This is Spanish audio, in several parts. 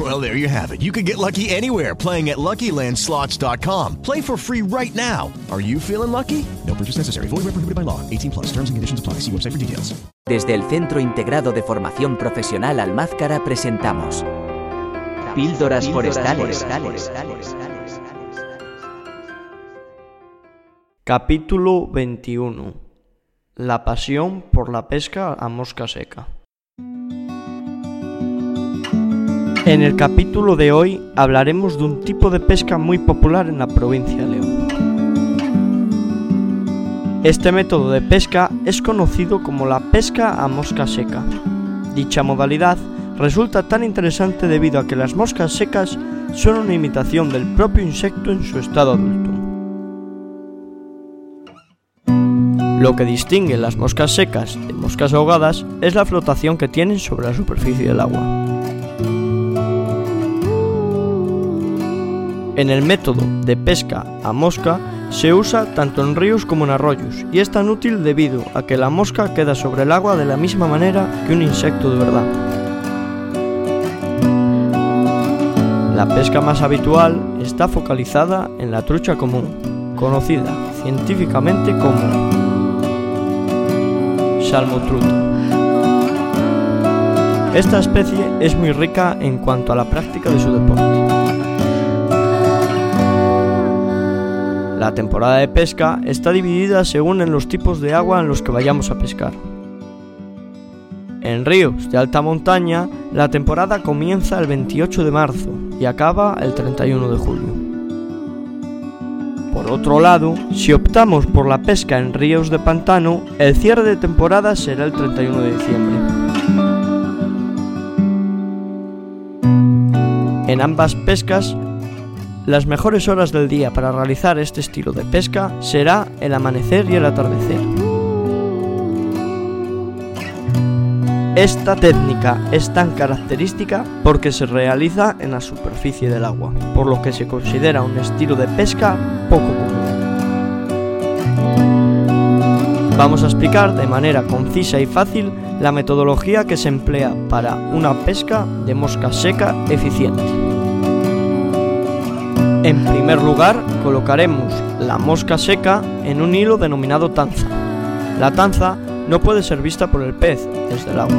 Well, there you have it. You can get lucky anywhere playing at LuckyLandSlots.com. Play for free right now. Are you feeling lucky? No purchase necessary. Void where prohibited by law. 18 plus. Terms and conditions apply. See website for details. Desde el Centro Integrado de Formación Profesional Almázcara presentamos Píldoras Forestales. Capítulo 21 La pasión por la pesca a mosca seca. En el capítulo de hoy hablaremos de un tipo de pesca muy popular en la provincia de León. Este método de pesca es conocido como la pesca a mosca seca. Dicha modalidad resulta tan interesante debido a que las moscas secas son una imitación del propio insecto en su estado adulto. Lo que distingue las moscas secas de moscas ahogadas es la flotación que tienen sobre la superficie del agua. En el método de pesca a mosca se usa tanto en ríos como en arroyos y es tan útil debido a que la mosca queda sobre el agua de la misma manera que un insecto de verdad. La pesca más habitual está focalizada en la trucha común, conocida científicamente como salmotruta. Esta especie es muy rica en cuanto a la práctica de su deporte. La temporada de pesca está dividida según en los tipos de agua en los que vayamos a pescar. En ríos de alta montaña, la temporada comienza el 28 de marzo y acaba el 31 de julio. Por otro lado, si optamos por la pesca en ríos de pantano, el cierre de temporada será el 31 de diciembre. En ambas pescas, las mejores horas del día para realizar este estilo de pesca será el amanecer y el atardecer. Esta técnica es tan característica porque se realiza en la superficie del agua, por lo que se considera un estilo de pesca poco común. Vamos a explicar de manera concisa y fácil la metodología que se emplea para una pesca de mosca seca eficiente. En primer lugar, colocaremos la mosca seca en un hilo denominado tanza. La tanza no puede ser vista por el pez desde el agua.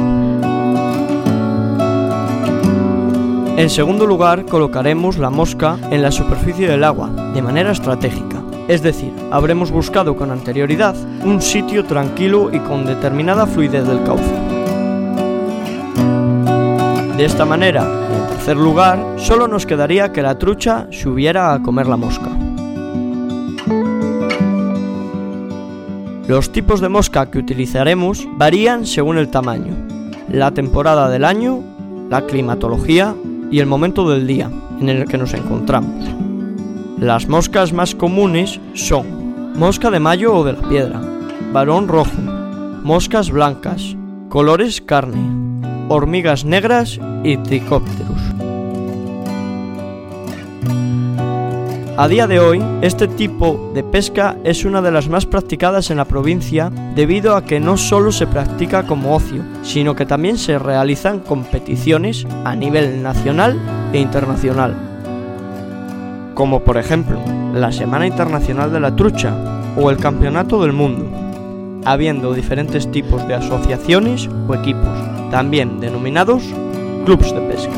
En segundo lugar, colocaremos la mosca en la superficie del agua, de manera estratégica. Es decir, habremos buscado con anterioridad un sitio tranquilo y con determinada fluidez del cauce. De esta manera, en tercer lugar, solo nos quedaría que la trucha subiera a comer la mosca. Los tipos de mosca que utilizaremos varían según el tamaño, la temporada del año, la climatología y el momento del día en el que nos encontramos. Las moscas más comunes son mosca de mayo o de la piedra, varón rojo, moscas blancas, colores carne, hormigas negras y tricópteros. A día de hoy, este tipo de pesca es una de las más practicadas en la provincia debido a que no solo se practica como ocio, sino que también se realizan competiciones a nivel nacional e internacional. Como por ejemplo, la Semana Internacional de la Trucha o el Campeonato del Mundo, habiendo diferentes tipos de asociaciones o equipos, también denominados clubs de pesca.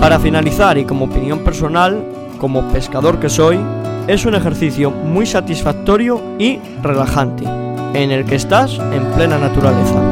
Para finalizar y como opinión personal, como pescador que soy, es un ejercicio muy satisfactorio y relajante, en el que estás en plena naturaleza.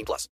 18 plus.